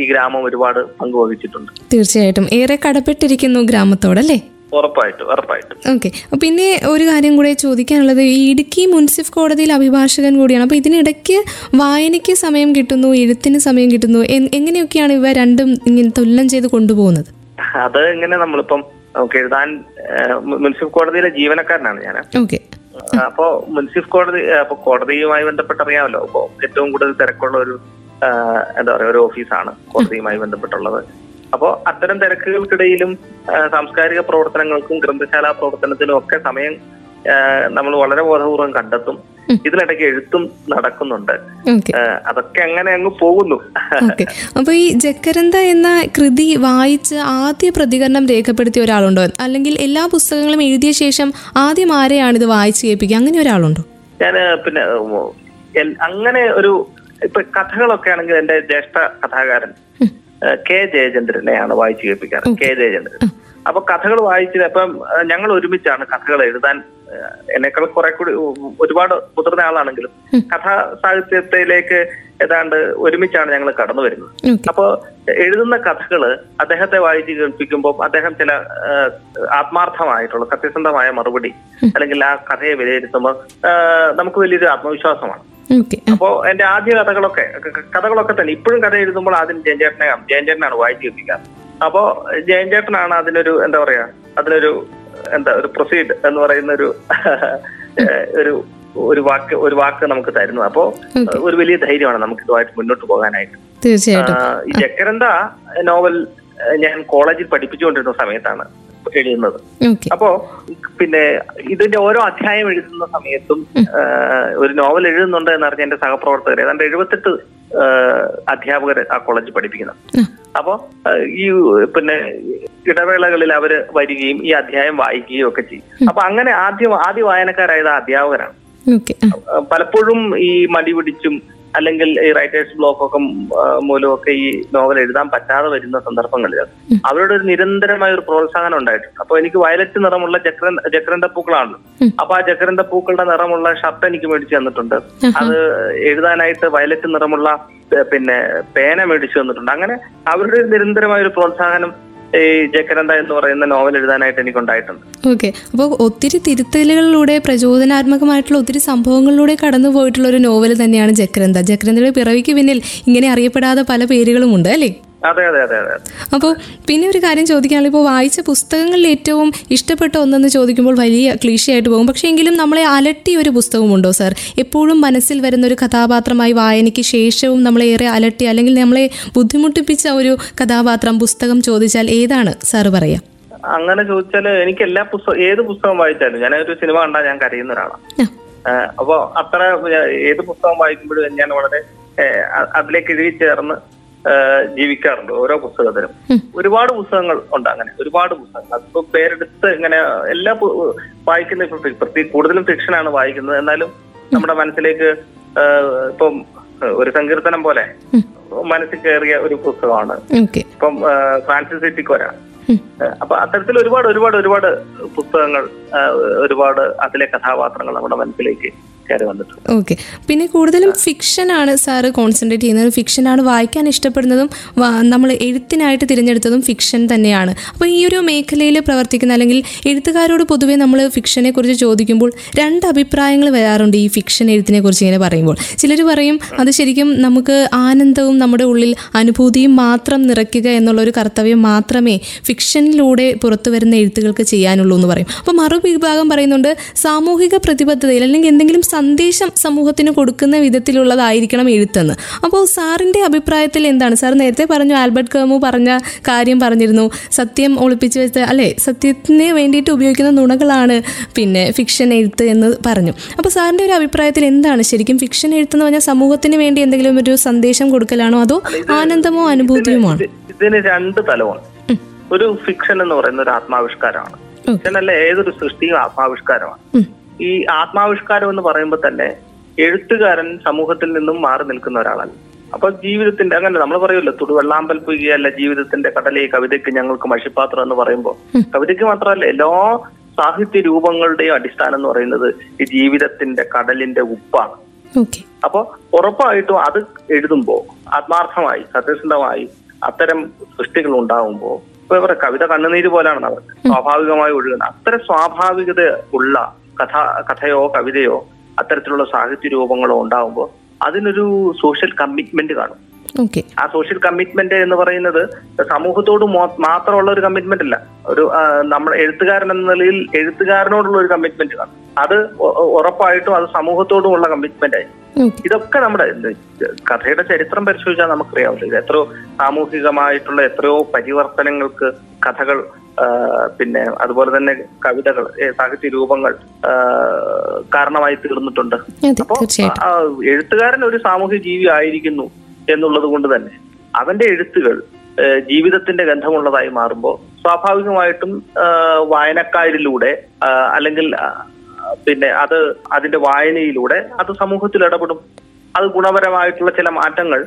ഈ ഗ്രാമം ഒരുപാട് പങ്കുവഹിച്ചിട്ടുണ്ട് തീർച്ചയായിട്ടും. ഏറെ കടപ്പെട്ടിരിക്കുന്നു ഗ്രാമത്തോടല്ലേ? ഉറപ്പായിട്ടും ഉറപ്പായിട്ടും. ഓക്കെ. പിന്നെ ഒരു കാര്യം കൂടെ ചോദിക്കാനുള്ളത് ഈ ഇടുക്കി മുൻസിഫ് കോടതിയിൽ അഭിഭാഷകൻ കൂടിയാണ്. അപ്പോൾ ഇതിനിടയ്ക്ക് വായനയ്ക്ക് സമയം കിട്ടുന്നു എഴുത്തിന് സമയം കിട്ടുന്നു എങ്ങനെയൊക്കെയാണ് ഇവ രണ്ടും ഇങ്ങനെ തുല്യം ചെയ്ത് കൊണ്ടുപോകുന്നത്? അത് എങ്ങനെ നമ്മളിപ്പം നമുക്ക് എഴുതാൻ മുനിസിപ്പൽ കോടതിയിലെ ജീവനക്കാരനാണ് ഞാൻ അപ്പോ മുനിസിപ്പൽ കോടതി അപ്പൊ കോടതിയുമായി ബന്ധപ്പെട്ട് അറിയാമല്ലോ അപ്പോ ഏറ്റവും കൂടുതൽ തിരക്കുള്ള ഒരു എന്താ പറയാ ഒരു ഓഫീസാണ് കോടതിയുമായി ബന്ധപ്പെട്ടുള്ളത്. അപ്പോ അത്തരം തിരക്കുകൾക്കിടയിലും സാംസ്കാരിക പ്രവർത്തനങ്ങൾക്കും ഗ്രന്ഥശാല പ്രവർത്തനത്തിനും ഒക്കെ സമയം നമ്മൾ വളരെ ബോധപൂർവം കണ്ടെത്തും. ഇതിനിടയ്ക്ക് എഴുത്തും നടക്കുന്നുണ്ട്. അതൊക്കെ അങ്ങനെ അങ്ങ് പോകുന്നു. അപ്പൊ ഈ ജക്കരന്ത എന്ന കൃതി വായിച്ച് ആദ്യ പ്രതികരണം രേഖപ്പെടുത്തിയ ഒരാളുണ്ടോ? അല്ലെങ്കിൽ എല്ലാ പുസ്തകങ്ങളും എഴുതിയ ശേഷം ആദ്യം ആരെയാണ് ഇത് വായിച്ച് കേൾപ്പിക്കുക? അങ്ങനെ ഒരാളുണ്ടോ? ഞാൻ പിന്നെ അങ്ങനെ ഒരു ഇപ്പൊ കഥകളൊക്കെ ആണെങ്കിൽ എന്റെ ജ്യേഷ്ഠ കഥാകാരൻ കെ ജയചന്ദ്രനെയാണ് വായിച്ചു കേൾപ്പിക്കാറ്. കെ ജയചന്ദ്രൻ. അപ്പൊ കഥകൾ വായിച്ചത് അപ്പം ഞങ്ങൾ ഒരുമിച്ചാണ് കഥകൾ എഴുതാൻ എന്നെക്കാൾ കുറെ കൂടി ഒരുപാട് മുതിർന്ന ആളാണെങ്കിലും കഥാ സാഹിത്യത്തിലേക്ക് ഏതാണ്ട് ഒരുമിച്ചാണ് ഞങ്ങൾ കടന്നു വരുന്നത്. അപ്പോൾ അപ്പോ എഴുതുന്ന കഥകൾ അദ്ദേഹത്തെ വായിച്ച് കേൾപ്പിക്കുമ്പോൾ അദ്ദേഹം ചില ആത്മാർത്ഥമായിട്ടുള്ള സത്യസന്ധമായ മറുപടി അല്ലെങ്കിൽ ആ കഥയെ വിലയിരുത്തുമ്പോൾ നമുക്ക് വലിയൊരു ആത്മവിശ്വാസമാണ്. അപ്പോ എന്റെ ആദ്യ കഥകളൊക്കെ കഥകളൊക്കെ തന്നെ ഇപ്പോഴും കഥ എഴുതുമ്പോൾ ആദ്യം ജയൻചേട്ടനെ ജയൻചേട്ടനാണ് വായിച്ചു കേൾപ്പിക്കാറ്. അപ്പോ ജയൻചേട്ടനാണ് അതിനൊരു എന്താ പറയാ അതിനൊരു എന്താ ഒരു പ്രൊസീഡ് എന്ന് പറയുന്ന ഒരു ഒരു ഒരു വാക്ക് ഒരു വാക്ക് നമുക്ക് തരുന്നു. അപ്പോ ഒരു വലിയ ധൈര്യമാണ് നമുക്ക് ഇതുമായിട്ട് മുന്നോട്ട് പോകാനായിട്ട്. തീർച്ചയായിട്ടും. ഈ ജക്കരന്ത നോവൽ ഞാൻ കോളേജിൽ പഠിപ്പിച്ചുകൊണ്ടിരുന്ന സമയത്താണ് എഴുതുന്നത് അപ്പോ പിന്നെ ഇതിന്റെ ഓരോ അധ്യായം എഴുതുന്ന സമയത്തും ഒരു നോവൽ എഴുതുന്നുണ്ട് എന്ന് അറിഞ്ഞ എന്റെ സഹപ്രവർത്തകർ ഏതാണ്ട് എഴുപത്തെട്ട് അധ്യാപകർ ആ കോളേജിൽ പഠിപ്പിക്കുന്നത്. അപ്പോ ഈ പിന്നെ ഇടവേളകളിൽ അവർ വരികയും ഈ അധ്യായം വായിക്കുകയും ഒക്കെ ചെയ്യും. അപ്പൊ അങ്ങനെ ആദ്യം ആദ്യ വായനക്കാരായത് അധ്യാപകരാണ്. പലപ്പോഴും ഈ മടി പിടിച്ചും അല്ലെങ്കിൽ ഈ റൈറ്റേഴ്സ് ബ്ലോക്ക് ഒക്കെ മൂലമൊക്കെ ഈ നോവൽ എഴുതാൻ പറ്റാതെ വരുന്ന സന്ദർഭങ്ങളിൽ അവരുടെ ഒരു നിരന്തരമായ ഒരു പ്രോത്സാഹനം ഉണ്ടായിട്ടുണ്ട്. അപ്പൊ എനിക്ക് വയലറ്റ് നിറമുള്ള ചക്ര ചക്രന്റെ പൂക്കളാണല്ലോ അപ്പൊ ആ ചക്രന്റെ പൂക്കളുടെ നിറമുള്ള ഷർട്ട് എനിക്ക് മേടിച്ചു തന്നിട്ടുണ്ട്. അത് എഴുതാനായിട്ട് വയലറ്റ് നിറമുള്ള പിന്നെ പേന മേടിച്ചു തന്നിട്ടുണ്ട്. അങ്ങനെ അവരുടെ നിരന്തരമായ ഒരു പ്രോത്സാഹനം ഈ ജക്കരന്ത എന്ന് പറയുന്ന നോവൽ എഴുതാനായിട്ട് എനിക്കുണ്ടായിട്ടുണ്ട്. ഓക്കെ. അപ്പോൾ ഒത്തിരി തിരുത്തലുകളിലൂടെ പ്രചോദനാത്മകമായിട്ടുള്ള ഒത്തിരി സംഭവങ്ങളിലൂടെ കടന്നു പോയിട്ടുള്ള ഒരു നോവൽ തന്നെയാണ് ജക്രന്ത ജക്രന്തയുടെ പിറവിക്ക് പിന്നിൽ ഇങ്ങനെ അറിയപ്പെടാതെ പല പേരുകളുമുണ്ട് അല്ലേ? അതെ അതെ അതെ അതെ. അപ്പോൾ പിന്നെ ഒരു കാര്യം ചോദിക്കാനുള്ള ഇപ്പോൾ വായിച്ച പുസ്തകങ്ങളിൽ ഏറ്റവും ഇഷ്ടപ്പെട്ട ഒന്നെന്ന് ചോദിക്കുമ്പോൾ വലിയ ക്ലീശയായിട്ട് പോകും. പക്ഷേ എങ്കിലും നമ്മളെ അലട്ടിയ ഒരു പുസ്തകമുണ്ടോ സാർ? എപ്പോഴും മനസ്സിൽ വരുന്ന ഒരു കഥാപാത്രമായി വായനയ്ക്ക് ശേഷവും നമ്മളെ ഏറെ അലട്ടി അല്ലെങ്കിൽ നമ്മളെ ബുദ്ധിമുട്ടിപ്പിച്ച ഒരു കഥാപാത്രം പുസ്തകം ചോദിച്ചാൽ ഏതാണ് സാർ പറയാ? അങ്ങനെ ചോദിച്ചാൽ എനിക്ക് എല്ലാ പുസ്തകം ഏത് പുസ്തകം വായിച്ചാലും ഞാൻ ഒരു സിനിമ കണ്ടാൽ ഞാൻ കരയുന്ന ഒരാളാണ് അപ്പോൾ അപ്പൊ അത്ര ഏത് പുസ്തകം വായിക്കുമ്പോഴും ഞാൻ വളരെ അതിലേക്ക് എഴുതി ചേർന്ന് ജീവിക്കാറുണ്ട് ഓരോ പുസ്തകത്തിനും ഒരുപാട് പുസ്തകങ്ങൾ ഉണ്ട് അങ്ങനെ ഒരുപാട് പുസ്തകങ്ങൾ. അതിപ്പോ പേരെടുത്ത് ഇങ്ങനെ എല്ലാ വായിക്കുന്ന ഇപ്പൊ പ്രത്യേക കൂടുതലും ഫിക്ഷനാണ് വായിക്കുന്നത്. എന്നാലും നമ്മുടെ മനസ്സിലേക്ക് ഇപ്പം ഒരു സങ്കീർത്തനം പോലെ മനസ്സിൽ കയറിയ ഒരു പുസ്തകമാണ്. ഇപ്പം ഫ്രാൻസിസ് സിറ്റിക്കോര. അപ്പൊ അത്തരത്തിൽ ഒരുപാട് ഒരുപാട് ഒരുപാട് പുസ്തകങ്ങൾ ഒരുപാട് അതിലെ കഥാപാത്രങ്ങൾ നമ്മുടെ മനസ്സിലേക്ക് കയറി വന്നിട്ടുണ്ട്. ഓക്കെ പിന്നെ കൂടുതലും ഫിക്ഷൻ ആണ് സാറ് കോൺസെൻട്രേറ്റ് ചെയ്യുന്നത്. ഫിക്ഷൻ ആണ് വായിക്കാൻ ഇഷ്ടപ്പെടുന്നതും നമ്മൾ എഴുത്തിനായിട്ട് തിരഞ്ഞെടുത്തതും ഫിക്ഷൻ തന്നെയാണ്. അപ്പോൾ ഈ ഒരു മേഖലയിൽ പ്രവർത്തിക്കുന്ന അല്ലെങ്കിൽ എഴുത്തുകാരോട് പൊതുവേ നമ്മൾ ഫിക്ഷനെ കുറിച്ച് ചോദിക്കുമ്പോൾ രണ്ട് അഭിപ്രായങ്ങൾ വരാറുണ്ട് ഈ ഫിക്ഷൻ എഴുത്തിനെ കുറിച്ച് ഇങ്ങനെ പറയുമ്പോൾ. ചിലർ പറയും അത് ശരിക്കും നമുക്ക് ആനന്ദവും നമ്മുടെ ഉള്ളിൽ അനുഭൂതിയും മാത്രം നിറയ്ക്കുക എന്നുള്ള ഒരു കർത്തവ്യം മാത്രമേ ഫിക്ഷനിലൂടെ പുറത്തു വരുന്ന എഴുത്തുകൾക്ക് ചെയ്യാനുള്ളൂ എന്ന് പറയും. അപ്പോൾ മറുവിഭാഗം പറയുന്നുണ്ട് സാമൂഹിക പ്രതിബദ്ധതയിൽ അല്ലെങ്കിൽ എന്തെങ്കിലും സന്ദേശം സമൂഹത്തിന് കൊടുക്കുന്ന വിധത്തിലുള്ളതായിരിക്കണം എഴുത്തെന്ന്. അപ്പോൾ സാറിന്റെ അഭിപ്രായത്തിൽ എന്താണ്? സാർ നേരത്തെ പറഞ്ഞു ആൽബർട്ട് കേമു പറഞ്ഞ കാര്യം പറഞ്ഞിരുന്നു. സത്യം ഒളിപ്പിച്ചു വെച്ച അല്ലെ? സത്യത്തിന് വേണ്ടിയിട്ട് ഉപയോഗിക്കുന്ന നുണകളാണ് പിന്നെ ഫിക്ഷൻ എഴുത്ത് എന്ന് പറഞ്ഞു. അപ്പോൾ സാറിന്റെ ഒരു അഭിപ്രായത്തിൽ എന്താണ്? ശരിക്കും ഫിക്ഷൻ എഴുത്തെന്ന് പറഞ്ഞാൽ സമൂഹത്തിന് വേണ്ടി എന്തെങ്കിലും ഒരു സന്ദേശം കൊടുക്കലാണോ? അതോ ആനന്ദമോ അനുഭൂതിയുമാണ്? ഇതിന് രണ്ട് തലമാണ്. ഒരു ഫിക്ഷൻ എന്ന് പറയുന്ന ഒരു ആത്മാവിഷ്കാരമാണ്. ഫിക്ഷൻ അല്ല ഏതൊരു സൃഷ്ടിയും ആത്മാവിഷ്കാരമാണ്. ഈ ആത്മാവിഷ്കാരം എന്ന് പറയുമ്പോൾ തന്നെ എഴുത്തുകാരൻ സമൂഹത്തിൽ നിന്നും മാറി നിൽക്കുന്ന ഒരാളല്ല. അപ്പൊ ജീവിതത്തിന്റെ അങ്ങനെ നമ്മൾ പറയുമല്ലോ തുടുവെള്ളാമ്പൽ പുകയല്ല ജീവിതത്തിന്റെ കടലേ കവിതയ്ക്ക് ഞങ്ങൾക്ക് മഷിപ്പാത്രം എന്ന് പറയുമ്പോൾ കവിതയ്ക്ക് മാത്രമല്ല എല്ലാ സാഹിത്യ രൂപങ്ങളുടെയും അടിസ്ഥാനം എന്ന് പറയുന്നത് ഈ ജീവിതത്തിന്റെ കടലിന്റെ ഉപ്പാണ്. അപ്പൊ ഉറപ്പായിട്ടും അത് എഴുതുമ്പോൾ ആത്മാർത്ഥമായി സത്യസന്ധമായി അത്തരം സൃഷ്ടികൾ ഉണ്ടാകുമ്പോൾ ഇപ്പൊ ഇവരുടെ കവിത കണ്ണുനീര് പോലാണ് അവർ സ്വാഭാവികമായി ഒഴുകുന്നത് അത്തരം സ്വാഭാവികത ഉള്ള കഥ കഥയോ കവിതയോ അത്തരത്തിലുള്ള സാഹിത്യ രൂപങ്ങളോ ഉണ്ടാവുമ്പോൾ അതിനൊരു സോഷ്യൽ കമ്മിറ്റ്മെന്റ് കാണും. ആ സോഷ്യൽ കമ്മിറ്റ്മെന്റ് എന്ന് പറയുന്നത് സമൂഹത്തോട് മാത്രമുള്ള ഒരു കമ്മിറ്റ്മെന്റ് അല്ല. ഒരു നമ്മൾ നമ്മുടെ എഴുത്തുകാരൻ എന്ന നിലയിൽ എഴുത്തുകാരനോടുള്ള ഒരു കമ്മിറ്റ്മെന്റ് കാണും. അത് ഉറപ്പായിട്ടും അത് സമൂഹത്തോടുമുള്ള കമ്മിറ്റ്മെന്റ് ആയി ഇതൊക്കെ നമ്മുടെ കഥയുടെ ചരിത്രം പരിശോധിച്ചാൽ നമുക്കറിയാവില്ല ഇത് എത്രയോ സാമൂഹികമായിട്ടുള്ള എത്രയോ പരിവർത്തനങ്ങൾക്ക് കഥകൾ പിന്നെ അതുപോലെ തന്നെ കവിതകൾ സാഹിത്യ രൂപങ്ങൾ കാരണമായി തീർന്നിട്ടുണ്ട്. അപ്പോൾ അപ്പോ എഴുത്തുകാരൻ ഒരു സാമൂഹ്യ ജീവി ആയിരിക്കുന്നു എന്നുള്ളത് കൊണ്ട് തന്നെ അവന്റെ എഴുത്തുകൾ ജീവിതത്തിന്റെ ഗന്ധമുള്ളതായി മാറുമ്പോൾ സ്വാഭാവികമായിട്ടും വായനക്കാരിലൂടെ അല്ലെങ്കിൽ പിന്നെ അത് അതിന്റെ വായനയിലൂടെ അത് സമൂഹത്തിൽ ഇടപെടും. അത് ഗുണപരമായിട്ടുള്ള ചില മാറ്റങ്ങൾ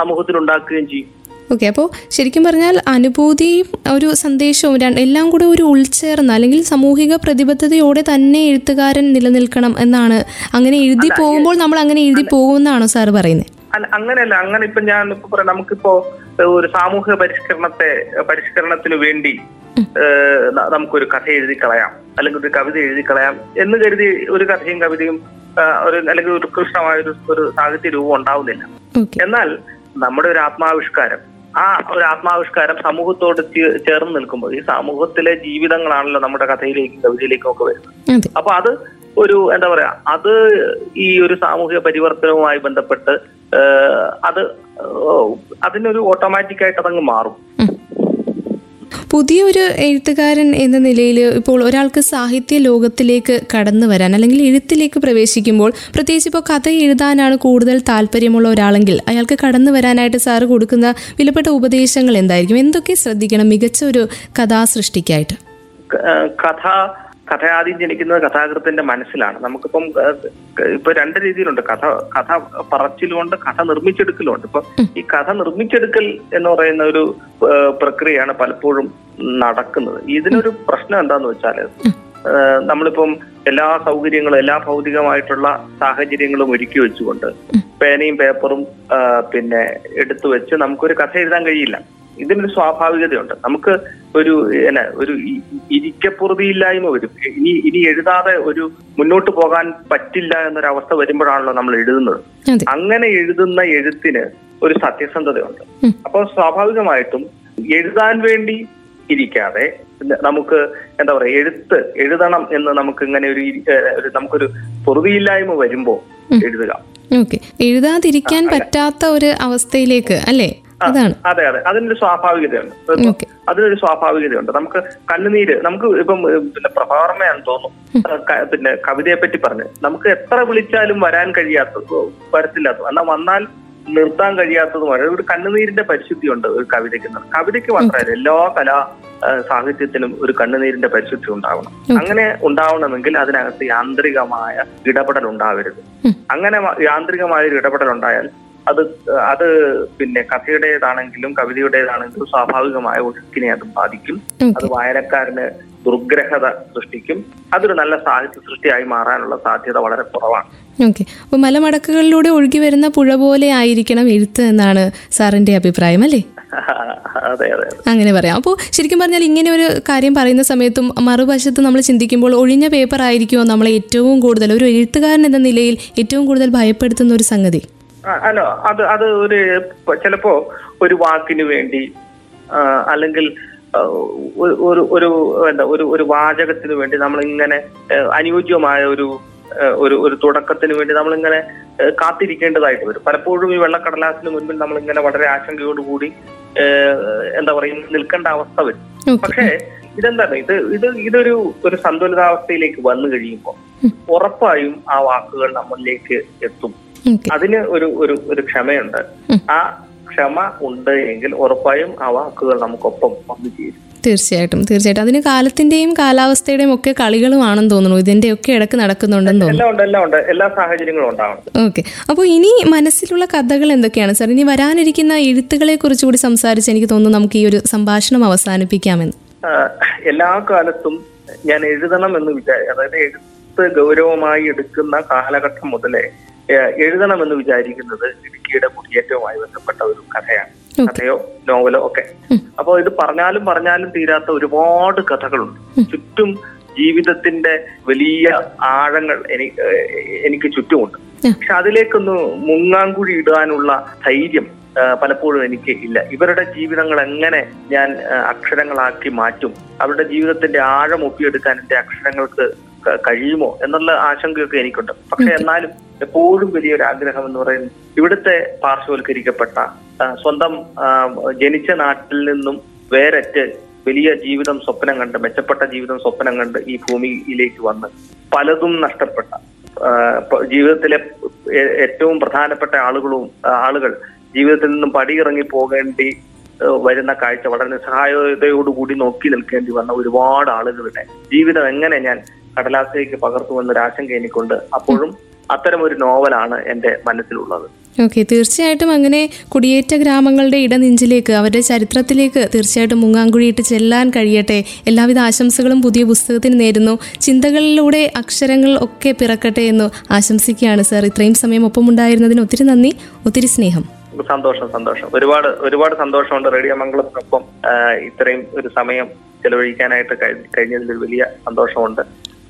സമൂഹത്തിൽ ഉണ്ടാക്കുകയും ചെയ്യും. ഓക്കെ അപ്പോൾ ശരിക്കും പറഞ്ഞാൽ അനുഭൂതിയും ഒരു സന്ദേശവും എല്ലാം കൂടെ ഒരു ഉൾച്ചേർന്ന അല്ലെങ്കിൽ സാമൂഹിക പ്രതിബദ്ധതയോടെ തന്നെ എഴുത്തുകാരൻ നിലനിൽക്കണം എന്നാണ്. അങ്ങനെ എഴുതി പോകുമ്പോൾ നമ്മൾ അങ്ങനെ എഴുതി പോകുമെന്നാണോ സാർ പറയുന്നത് അങ്ങനെയല്ല. അങ്ങനെ ഇപ്പൊ ഞാൻ ഇപ്പൊ പറയാം. നമുക്കിപ്പോ ഒരു സാമൂഹിക പരിഷ്കരണത്തെ പരിഷ്കരണത്തിന് വേണ്ടി നമുക്കൊരു കഥ എഴുതി കളയാം അല്ലെങ്കിൽ ഒരു കവിത എഴുതി കളയാം എന്ന് കരുതി ഒരു കഥയും കവിതയും ഒരു അല്ലെങ്കിൽ ഒരു ഉത്കൃഷ്ടമായ ഒരു സാഹിത്യ രൂപം ഉണ്ടാവുന്നില്ല. എന്നാൽ നമ്മുടെ ഒരു ആത്മാവിഷ്കാരം ആ ഒരു ആത്മാവിഷ്കാരം സമൂഹത്തോട് ചേർന്ന് നിൽക്കുമ്പോൾ ഈ സമൂഹത്തിലെ ജീവിതങ്ങളാണല്ലോ നമ്മുടെ കഥയിലേക്കും കവിതയിലേക്കും ഒക്കെ വരുന്നത്. അപ്പൊ അത് ഒരു എന്താ പറയാ അത് ഈ ഒരു സാമൂഹിക പരിവർത്തനവുമായി ബന്ധപ്പെട്ട് അത് അതിനൊരു ഓട്ടോമാറ്റിക് ആയിട്ട് അതങ്ങ് മാറും പുതിയൊരു എഴുത്തുകാരൻ എന്ന നിലയിൽ ഇപ്പോൾ ഒരാൾക്ക് സാഹിത്യ ലോകത്തിലേക്ക് കടന്നു വരാൻ അല്ലെങ്കിൽ എഴുത്തിലേക്ക് പ്രവേശിക്കുമ്പോൾ പ്രത്യേകിച്ച് ഇപ്പോൾ കഥ എഴുതാനാണ് കൂടുതൽ താല്പര്യമുള്ള ഒരാളെങ്കിൽ അയാൾക്ക് കടന്നു വരാനായിട്ട് സാറ് കൊടുക്കുന്ന വിലപ്പെട്ട ഉപദേശങ്ങൾ എന്തായിരിക്കും? എന്തൊക്കെ ശ്രദ്ധിക്കണം മികച്ച ഒരു കഥാ സൃഷ്ടിക്കായിട്ട് കഥ കഥ ആദ്യം ജനിക്കുന്നത് കഥാകൃത്തിന്റെ മനസ്സിലാണ്. നമുക്കിപ്പം ഇപ്പൊ രണ്ട് രീതിയിലുണ്ട്. കഥ കഥ പറച്ചിലുമുണ്ട് കഥ നിർമ്മിച്ചെടുക്കലുമുണ്ട്. ഇപ്പൊ ഈ കഥ നിർമ്മിച്ചെടുക്കൽ എന്ന് പറയുന്ന ഒരു പ്രക്രിയയാണ് പലപ്പോഴും നടക്കുന്നത്. ഇതിനൊരു പ്രശ്നം എന്താന്ന് വെച്ചാൽ ഏഹ്, നമ്മളിപ്പം എല്ലാ സൗകര്യങ്ങളും എല്ലാ ഭൗതികമായിട്ടുള്ള സാഹചര്യങ്ങളും ഒരുക്കി വെച്ചുകൊണ്ട് പേനയും പേപ്പറും പിന്നെ എടുത്തു വെച്ച് നമുക്കൊരു കഥ എഴുതാൻ കഴിയില്ല. ഇതിനൊരു സ്വാഭാവികതയുണ്ട്. നമുക്ക് ഒരു എന്നാ ഒരു ഇരിക്കപ്പുറതിയില്ലായ്മ വരും. ഇനി ഇനി എഴുതാതെ ഒരു മുന്നോട്ട് പോകാൻ പറ്റില്ല എന്നൊരവസ്ഥ വരുമ്പോഴാണല്ലോ നമ്മൾ എഴുതുന്നത്. അങ്ങനെ എഴുതുന്ന എഴുത്തിന് ഒരു സത്യസന്ധതയുണ്ട്. അപ്പോൾ സ്വാഭാവികമായിട്ടും എഴുതാൻ വേണ്ടി ഇരിക്കാതെ നമുക്ക് എന്താ പറയാ എഴുത്ത് എഴുതണം എന്ന് നമുക്ക് ഇങ്ങനെ ഒരു നമുക്കൊരു പൊറുതിയില്ലായ്മ വരുമ്പോ എഴുതുക. ഓക്കെ. എഴുതാതിരിക്കാൻ പറ്റാത്ത ഒരു അവസ്ഥയിലേക്ക് അല്ലേ? അതാണ്. അതെ അതെ. അതിനൊരു സ്വാഭാവികതയുണ്ട്. അതിനൊരു സ്വാഭാവികതയുണ്ട്. നമുക്ക് കണ്ണുനീര് നമുക്ക് ഇപ്പം പിന്നെ പ്രഭാർമയാണ് തോന്നുന്നു. പിന്നെ കവിതയെ പറ്റി പറഞ്ഞ്. നമുക്ക് എത്ര വിളിച്ചാലും വരാൻ കഴിയാത്തത് വരത്തില്ലാത്തത് എന്നാൽ വന്നാൽ നിർത്താൻ കഴിയാത്തതുമാണ് ഒരു കണ്ണുനീരിന്റെ പരിശുദ്ധിയുണ്ട് ഒരു കവിതയ്ക്ക്. കവിതയ്ക്ക് മാത്രമല്ല എല്ലാ കലാ സാഹിത്യത്തിനും ഒരു കണ്ണുനീരിന്റെ പരിശുദ്ധി ഉണ്ടാവണം. അങ്ങനെ ഉണ്ടാവണമെങ്കിൽ അതിനകത്ത് യാന്ത്രികമായ ഇടപെടൽ ഉണ്ടാവരുത്. അങ്ങനെ യാന്ത്രികമായ ഒരു ഇടപെടൽ ഉണ്ടായാൽ അത് അത് പിന്നെ കഥയുടേതാണെങ്കിലും കവിതയുടേതാണെങ്കിലും സ്വാഭാവികമായ ഒഴുക്കിനെ അത് ബാധിക്കും. അത് വായനക്കാരന് ദുർഗ്രഹത സൃഷ്ടിക്കും. അതൊരു നല്ല സാഹിത്യ സൃഷ്ടിയായി മാറാനുള്ള സാധ്യത വളരെ കുറവാണ്. ഓക്കെ അപ്പോൾ മലമടക്കുകളിലൂടെ ഒഴുകി വരുന്ന പുഴ പോലെ ആയിരിക്കണം എഴുത്ത് എന്നാണ് സാറിന്റെ അഭിപ്രായം അല്ലേ? അങ്ങനെ പറയാം. അപ്പോൾ ശരിക്കും പറഞ്ഞാൽ ഇങ്ങനെ ഒരു കാര്യം പറയുന്ന സമയത്തും മറുവശത്ത് നമ്മൾ ചിന്തിക്കുമ്പോൾ ഒഴിഞ്ഞ പേപ്പർ ആയിരിക്കുമോ നമ്മളെ ഏറ്റവും കൂടുതൽ ഒരു എഴുത്തുകാരൻ എന്ന നിലയിൽ ഏറ്റവും കൂടുതൽ ഭയപ്പെടുത്തുന്ന ഒരു സംഗതി? അല്ല അത് അത് ഒരു ചിലപ്പോ ഒരു വാക്കിന് വേണ്ടി അല്ലെങ്കിൽ ഒരു ഒരു എന്താ ഒരു ഒരു വാചകത്തിന് വേണ്ടി നമ്മൾ ഇങ്ങനെ അനുയോജ്യമായ ഒരു ഒരു ഒരു തുടക്കത്തിന് വേണ്ടി നമ്മൾ ഇങ്ങനെ കാത്തിരിക്കേണ്ടതായിട്ട് വരും. പലപ്പോഴും ഈ വെള്ളക്കടലാസിന് മുൻപിൽ നമ്മളിങ്ങനെ വളരെ ആശങ്കയോടുകൂടി എന്താ പറയുക നിൽക്കേണ്ട അവസ്ഥ വരും. പക്ഷേ ഇതെന്താണ്? ഇത് ഇത് ഇതൊരു ഒരു സന്തുലിതാവസ്ഥയിലേക്ക് വന്നു കഴിയുമ്പോൾ ഉറപ്പായും ആ വാക്കുകൾ നമ്മളിലേക്ക് എത്തും. അതിന് ഒരു ഒരു ഒരു ക്ഷമയുണ്ട്. ആ ക്ഷമ ഉണ്ട് എങ്കിൽ ഉറപ്പായും ആ വാക്കുകൾ നമുക്കൊപ്പം വന്നു ചേരും. തീർച്ചയായിട്ടും തീർച്ചയായിട്ടും. അതിന് കാലത്തിന്റെയും കാലാവസ്ഥയുടെയും ഒക്കെ കളികളുമാണെന്ന് തോന്നുന്നു. ഇതിന്റെ ഒക്കെ ഇടയ്ക്ക് നടക്കുന്നുണ്ടെന്ന് തോന്നുന്നു. എല്ലാം സാഹചര്യങ്ങളും ഉണ്ടാവണം. ഓക്കെ. അപ്പോൾ ഇനി മനസ്സിലുള്ള കഥകൾ എന്തൊക്കെയാണ്? സാർ ഇനി വരാനിരിക്കുന്ന എഴുത്തുകളെ കുറിച്ചുകൂടി സംസാരിച്ച് എനിക്ക് തോന്നുന്നു നമുക്ക് ഈ ഒരു സംഭാഷണം അവസാനിപ്പിക്കാമെന്ന്. എല്ലാ കാലത്തും ഞാൻ എഴുതണം എന്ന് വിചാരിച്ചു അതായത് എഴുത്ത് ഗൗരവമായി എടുക്കുന്ന കാലഘട്ടം മുതലേ എഴുതണമെന്ന് വിചാരിക്കുന്നത് ഇടുക്കിയുടെ കുടിയേറ്റവുമായി ബന്ധപ്പെട്ട ഒരു കഥയാണ്. കഥയോ നോവലോ ഒക്കെ. അപ്പോൾ ഇത് പറഞ്ഞാലും പറഞ്ഞാലും തീരാത്ത ഒരുപാട് കഥകളുണ്ട്. ചുറ്റും ജീവിതത്തിന്റെ വലിയ ആഴങ്ങൾ എനിക്ക് ചുറ്റുമുണ്ട്. പക്ഷെ അതിലേക്കൊന്ന് മുങ്ങാങ്കുഴി ഇടാനുള്ള ധൈര്യം പലപ്പോഴും എനിക്ക് ഇല്ല. ഇവരുടെ ജീവിതങ്ങൾ എങ്ങനെ ഞാൻ അക്ഷരങ്ങളാക്കി മാറ്റും? അവരുടെ ജീവിതത്തിന്റെ ആഴം ഒപ്പിയെടുക്കാൻ എന്റെ അക്ഷരങ്ങൾക്ക് കഴിയുമോ എന്നുള്ള ആശങ്കയൊക്കെ എനിക്കുണ്ട്. പക്ഷെ എന്നാലും എപ്പോഴും വലിയൊരു ആഗ്രഹം എന്ന് പറയുന്നത് ഇവിടുത്തെ പാർശ്വവൽക്കരിക്കപ്പെട്ട സ്വന്തം ജനിച്ച നാട്ടിൽ നിന്നും വേരറ്റ് വലിയ ജീവിതം സ്വപ്നം കണ്ട് മെച്ചപ്പെട്ട ജീവിതം സ്വപ്നം കണ്ട് ഈ ഭൂമിയിലേക്ക് വന്ന് പലതും നഷ്ടപ്പെട്ട ജീവിതത്തിലെ ഏറ്റവും പ്രധാനപ്പെട്ട ആളുകളും ആളുകൾ ജീവിതത്തിൽ നിന്നും പടിയിറങ്ങി പോകേണ്ടി വരുന്ന കാഴ്ച വളരെ നിസ്സഹായതയോടുകൂടി നോക്കി നിൽക്കേണ്ടി വന്ന ഒരുപാട് ആളുകളുടെ ജീവിതം എങ്ങനെ ഞാൻ കടലാസിലേക്ക് പകർത്തുമെന്നൊരു ആശങ്ക എനിക്കുണ്ട്. അപ്പോഴും അത്തരം ഒരു നോവലാണ് എന്റെ മനസ്സിലുള്ളത്. ഓക്കെ തീർച്ചയായിട്ടും അങ്ങനെ കുടിയേറ്റ ഗ്രാമങ്ങളുടെ ഇടനെഞ്ചിലേക്ക് അവരുടെ ചരിത്രത്തിലേക്ക് തീർച്ചയായിട്ടും മുങ്ങാങ്കുഴിയിട്ട് ചെല്ലാൻ കഴിയട്ടെ. എല്ലാവിധ ആശംസകളും പുതിയ പുസ്തകത്തിന് നേരുന്നു. ചിന്തകളിലൂടെ അക്ഷരങ്ങൾ ഒക്കെ പിറക്കട്ടെ എന്ന് ആശംസിക്കുകയാണ് സാർ. ഇത്രയും സമയം ഒപ്പമുണ്ടായിരുന്നതിന് ഒത്തിരി നന്ദി ഒത്തിരി സ്നേഹം. സന്തോഷം സന്തോഷം. ഒരുപാട് ഒരുപാട് സന്തോഷമുണ്ട് റേഡിയോ മംഗളത്തിനൊപ്പം ഇത്രയും ഒരു സമയം ചെലവഴിക്കാനായിട്ട് കഴി- കഴിഞ്ഞതിൽ വലിയ സന്തോഷമുണ്ട്.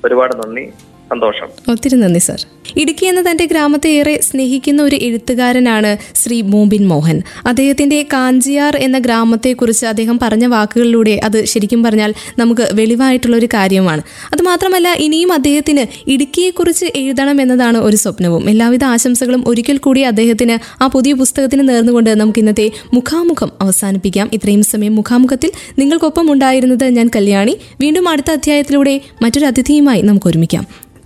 ഒരുപാട് നന്ദി. സന്തോഷം. ഒത്തിരി നന്ദി സർ. ഇടുക്കി എന്ന തന്റെ ഗ്രാമത്തെ ഏറെ സ്നേഹിക്കുന്ന ഒരു എഴുത്തുകാരനാണ് ശ്രീ മോബിൻ മോഹൻ. അദ്ദേഹത്തിന്റെ കാഞ്ചിയാർ എന്ന ഗ്രാമത്തെക്കുറിച്ച് അദ്ദേഹം പറഞ്ഞ വാക്കുകളിലൂടെ അത് ശരിക്കും പറഞ്ഞാൽ നമുക്ക് വെളിവായിട്ടുള്ള ഒരു കാര്യമാണ്. അത് മാത്രമല്ല ഇനിയും അദ്ദേഹത്തിന് ഇടുക്കിയെക്കുറിച്ച് എഴുതണം എന്നതാണ് ഒരു സ്വപ്നവും. എല്ലാവിധ ആശംസകളും ഒരിക്കൽ കൂടി അദ്ദേഹത്തിന് ആ പുതിയ പുസ്തകത്തിന് നേർന്നുകൊണ്ട് നമുക്ക് ഇന്നത്തെ മുഖാമുഖം അവസാനിപ്പിക്കാം. ഇത്രയും സമയം മുഖാമുഖത്തിൽ നിങ്ങൾക്കൊപ്പം ഉണ്ടായിരുന്നത് ഞാൻ കല്യാണി. വീണ്ടും അടുത്ത അധ്യായത്തിലൂടെ മറ്റൊരു അതിഥിയുമായി നമുക്ക് ഒരുമിക്കാം.